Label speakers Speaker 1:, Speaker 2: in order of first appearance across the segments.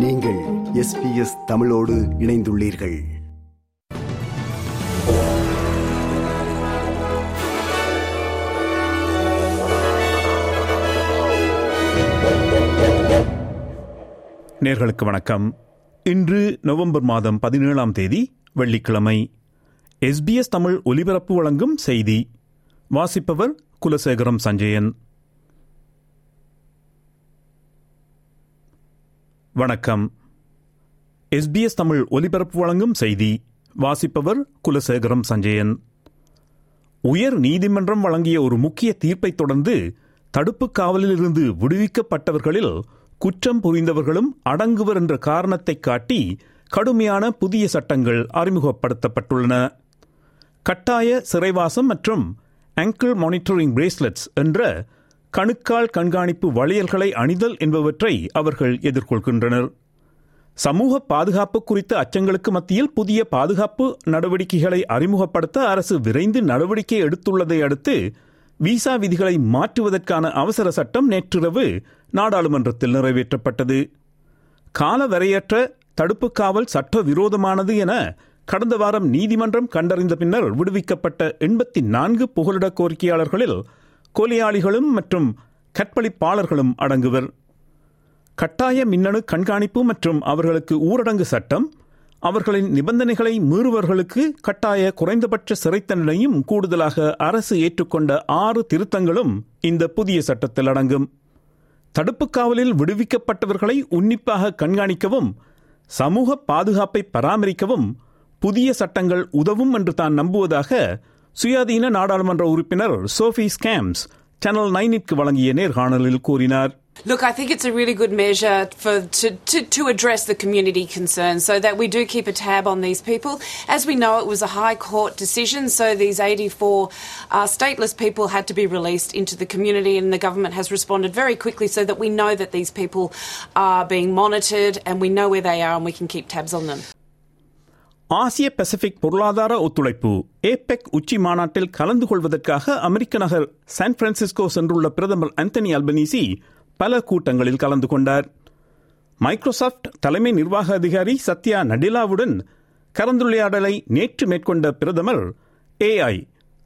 Speaker 1: நீங்கள் எஸ்பிஎஸ் தமிழோடு இணைந்துள்ளீர்கள்.
Speaker 2: நேர்களுக்கு வணக்கம். இன்று நவம்பர் மாதம் பதினேழாம் தேதி வெள்ளிக்கிழமை. எஸ்பிஎஸ் தமிழ் ஒலிபரப்பு வழங்கும் செய்தி. வாசிப்பவர் குலசேகரம் சஞ்சயன். வணக்கம். எஸ்பிஎஸ் தமிழ் ஒலிபரப்பு வழங்கும் செய்தி. வாசிப்பவர் குலசேகரம் சஞ்சயன். உயர் நீதிமன்றம் வழங்கிய ஒரு முக்கிய தீர்ப்பைத் தொடர்ந்து தடுப்பு காவலிலிருந்து விடுவிக்கப்பட்டவர்களில் குற்றம் புரிந்தவர்களும் அடங்குவர் என்ற காரணத்தை காட்டி கடுமையான புதிய சட்டங்கள் அறிமுகப்படுத்தப்பட்டுள்ளன. கட்டாய சிறைவாசம் மற்றும் ஆங்கிள் மானிட்டரிங் பிரேஸ்லெட்ஸ் என்ற கணுக்கால் கண்காணிப்பு வளையல்களை அணிதல் என்பவற்றை அவர்கள் எதிர்கொள்கின்றனர். சமூக பாதுகாப்பு குறித்த அச்சங்களுக்கு மத்தியில் புதிய பாதுகாப்பு நடவடிக்கைகளை அறிமுகப்படுத்த அரசு விரைந்து நடவடிக்கை எடுத்துள்ளதை அடுத்து விசா விதிகளை மாற்றுவதற்கான அவசர சட்டம் நேற்றிரவு நாடாளுமன்றத்தில் நிறைவேற்றப்பட்டது. கால வரையற்ற தடுப்பு காவல் சட்ட விரோதமானது என கடந்த வாரம் நீதிமன்றம் கண்டறிந்த பின்னர் விடுவிக்கப்பட்ட எண்பத்தி நான்கு புகலிட கோரிக்கையாளர்களில் கொலியாளிகளும் மற்றும் கற்பழிப்பாளர்களும் அடங்குவர். கட்டாய மின்னணு கண்காணிப்பு மற்றும் அவர்களுக்கு ஊரடங்கு சட்டம் அவர்களின் நிபந்தனைகளை மீறுவர்களுக்கு கட்டாய குறைந்தபட்ச சிறை தண்டனையும் கூடுதலாக அரசு ஏற்றுக்கொண்ட ஆறு திருத்தங்களும் இந்த புதிய சட்டத்தில் அடங்கும். தடுப்பு காவலில் விடுவிக்கப்பட்டவர்களை உன்னிப்பாக கண்காணிக்கவும் சமூக பாதுகாப்பை பராமரிக்கவும் புதிய சட்டங்கள் உதவும் என்று தான் நம்புவதாக சுயாதீன நாடாளுமன்ற உறுப்பினர் சோஃபி ஸ்கேம்ஸ் சேனல் நைனிற்கு வழங்கிய நேர்காணலில் கூறினார்
Speaker 3: Look, I think it's a really good measure for to, to, to address the community concerns so that we do keep a tab on these people. As we know, it was a High Court decision, so these 84 uh, stateless people had to be released into the community, and the government has responded very quickly so that we know that these people are being monitored and we know where they are and we can keep tabs on them.
Speaker 2: ஆசிய Pacific பொருளாதார ஒத்துழைப்பு APEC உச்சி மாநாட்டில் கலந்து கொள்வதற்காக அமெரிக்க நகர் San Francisco சென்றுள்ள பிரதமர் Anthony Albanese பல கூட்டங்களில் கலந்து கொண்டார். மைக்ரோசாப்ட் தலைமை நிர்வாக அதிகாரி சத்யா நடிலாவுடன் கலந்துரையாடலை நேற்று மேற்கொண்ட பிரதமர் ஏஐ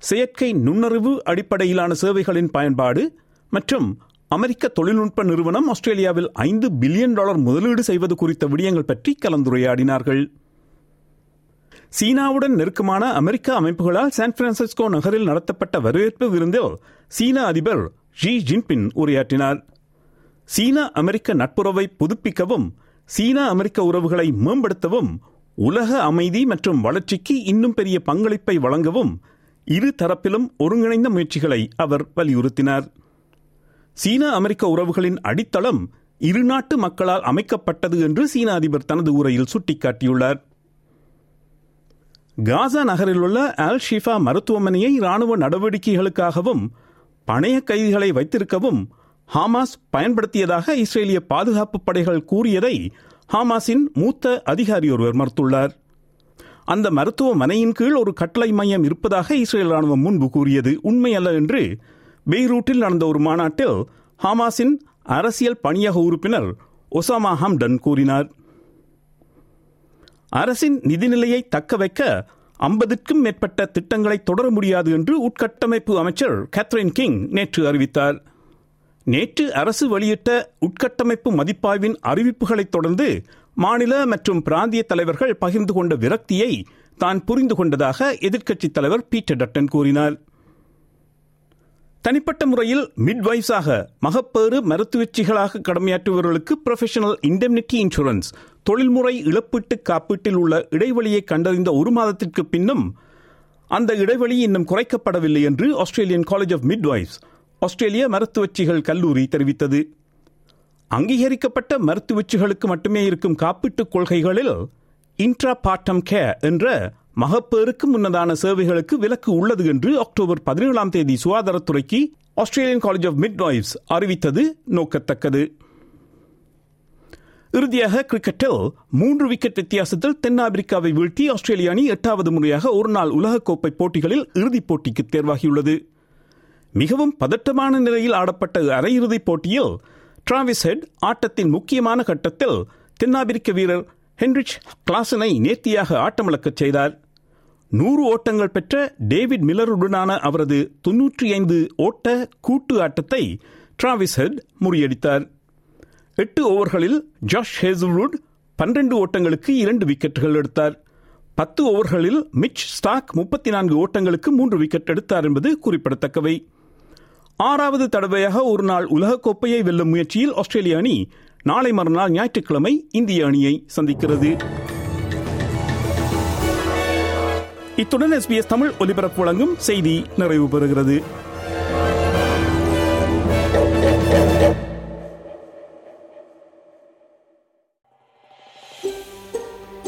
Speaker 2: செயற்கை நுண்ணறிவு அடிப்படையிலான சேவைகளின் பயன்பாடு மற்றும் அமெரிக்க தொழில்நுட்ப நிறுவனம் ஆஸ்திரேலியாவில் ஐந்து பில்லியன் டாலர் முதலீடு செய்வது குறித்த விடயங்கள் பற்றி கலந்துரையாடினார்கள். சீனாவுடன் நெருக்கமான அமெரிக்க அமைப்புகளால் சான் பிரான்சிஸ்கோ நகரில் நடத்தப்பட்ட வரவேற்பு விருந்தில் சீன அதிபர் ஜி ஜின்பின் உரையாற்றினார். சீன அமெரிக்க நட்புறவை புதுப்பிக்கவும் சீன அமெரிக்க உறவுகளை மேம்படுத்தவும் உலக அமைதி மற்றும் வளர்ச்சிக்கு இன்னும் பெரிய பங்களிப்பை வழங்கவும் இரு தரப்பிலும் ஒருங்கிணைந்த முயற்சிகளை அவர் வலியுறுத்தினார். சீன அமெரிக்க உறவுகளின் அடித்தளம் இரு நாட்டு மக்களால் அமைக்கப்பட்டது என்று சீன அதிபர் தனது உரையில் சுட்டிக்காட்டியுள்ளார். காசா நகரில் உள்ள அல் ஷிஃபா மருத்துவமனையை ராணுவ நடவடிக்கைகளுக்காகவும் பணைய கைதிகளை வைத்திருக்கவும் ஹாமாஸ் பயன்படுத்தியதாக இஸ்ரேலிய பாதுகாப்பு படைகள் கூறியதை ஹாமாஸின் மூத்த அதிகாரி ஒருவர் மறுத்துள்ளார். அந்த மருத்துவமனையின் கீழ் ஒரு கட்டளை மையம் இருப்பதாக இஸ்ரேல் ராணுவம் முன்பு கூறியது உண்மையல்ல என்று பெய்ரூட்டில் நடந்த ஒரு மாநாட்டில் ஹாமாஸின் அரசியல் பணியக உறுப்பினர் ஒசாமா ஹம்டன் கூறினார். அரசின் நிதிநிலையை தக்க வைக்க ஐம்பதுக்கும் மேற்பட்ட திட்டங்களை தொடர முடியாது என்று உட்கட்டமைப்பு அமைச்சர் கேத்ரின் கிங் நேற்று அறிவித்தார். நேற்று அரசு வெளியிட்ட உட்கட்டமைப்பு மதிப்பாய்வின் அறிவிப்புகளைத் தொடர்ந்து மாநில மற்றும் பிராந்திய தலைவர்கள் பகிர்ந்து கொண்ட விரக்தியை தான் புரிந்து கொண்டதாக எதிர்க்கட்சித் தலைவர் பீட்டர் டட்டன் கூறினார். தனிப்பட்ட முறையில் மிட்வைஸாக மகப்பேறு மருத்துவச்சிகளாக கடமையாற்றுபவர்களுக்கு ப்ரொஃபஷனல் இண்டெம்னிட்டி இன்சூரன்ஸ் தொழில்முறை இழப்பீட்டு காப்பீட்டில் உள்ள இடைவெளியை கண்டறிந்த ஒரு மாதத்திற்கு பின்னும் அந்த இடைவெளி இன்னும் குறைக்கப்படவில்லை என்று ஆஸ்திரேலியன் காலேஜ் ஆஃப் மிட்வைஸ் ஆஸ்திரேலிய மருத்துவச்சிகள் கல்லூரி தெரிவித்தது. அங்கீகரிக்கப்பட்ட மருத்துவச்சிகளுக்கு மட்டுமே இருக்கும் காப்பீட்டுக் கொள்கைகளில் இன்ட்ரா பாட்டம் கேர் என்ற மகப்பேருக்கு முன்னதான சேவைகளுக்கு விலக்கு உள்ளது என்று அக்டோபர் பதினேழாம் தேதி சுகாதாரத்துறைக்கு ஆஸ்திரேலியன் காலேஜ் ஆஃப் மிட்வைஃப்ஸ் அறிவித்தது நோக்கத்தக்கது. இறுதியாக கிரிக்கெட்டில் மூன்று விக்கெட் வித்தியாசத்தில் தென்னாப்பிரிக்காவை வீழ்த்தி ஆஸ்திரேலிய அணி எட்டாவது முறையாக ஒருநாள் உலகக்கோப்பை போட்டிகளில் இறுதிப் போட்டிக்கு தேர்வாகியுள்ளது. மிகவும் பதட்டமான நிலையில் ஆடப்பட்ட அரையிறுதிப் போட்டியில் டிராவிஸ் ஹெட் ஆட்டத்தின் முக்கியமான கட்டத்தில் தென்னாப்பிரிக்க வீரர் ஹென்ரிச் கிளாசனை நேர்த்தியாக ஆட்டமிழக்கச் செய்தார். நூறு ஓட்டங்கள் பெற்ற டேவிட் மில்லருடனான அவரது தொன்னூற்றி ஐந்து ஓட்ட கூட்டு ஆட்டத்தை டிராவிஸ் ஹெட் முறியடித்தார். எட்டு ஓவர்களில் ஜாஷ் ஹேசல்வுட் பன்னிரண்டு ஓட்டங்களுக்கு இரண்டு விக்கெட்டுகள் எடுத்தார். பத்து ஓவர்களில் மிச் ஸ்டாக் முப்பத்தி நான்கு ஓட்டங்களுக்கு மூன்று விக்கெட் எடுத்தார் என்பது குறிப்பிடத்தக்கவை. ஆறாவது தடவையாக ஒரு நாள் உலகக்கோப்பையை வெல்லும் முயற்சியில் ஆஸ்திரேலிய அணி நாளை மறுநாள் ஞாயிற்றுக்கிழமை இந்திய அணியை சந்திக்கிறது. இத்துடன் எஸ்பிஎஸ் தமிழ் ஒலிபரப்பு வழங்கும் செய்தி நிறைவு பெறுகிறது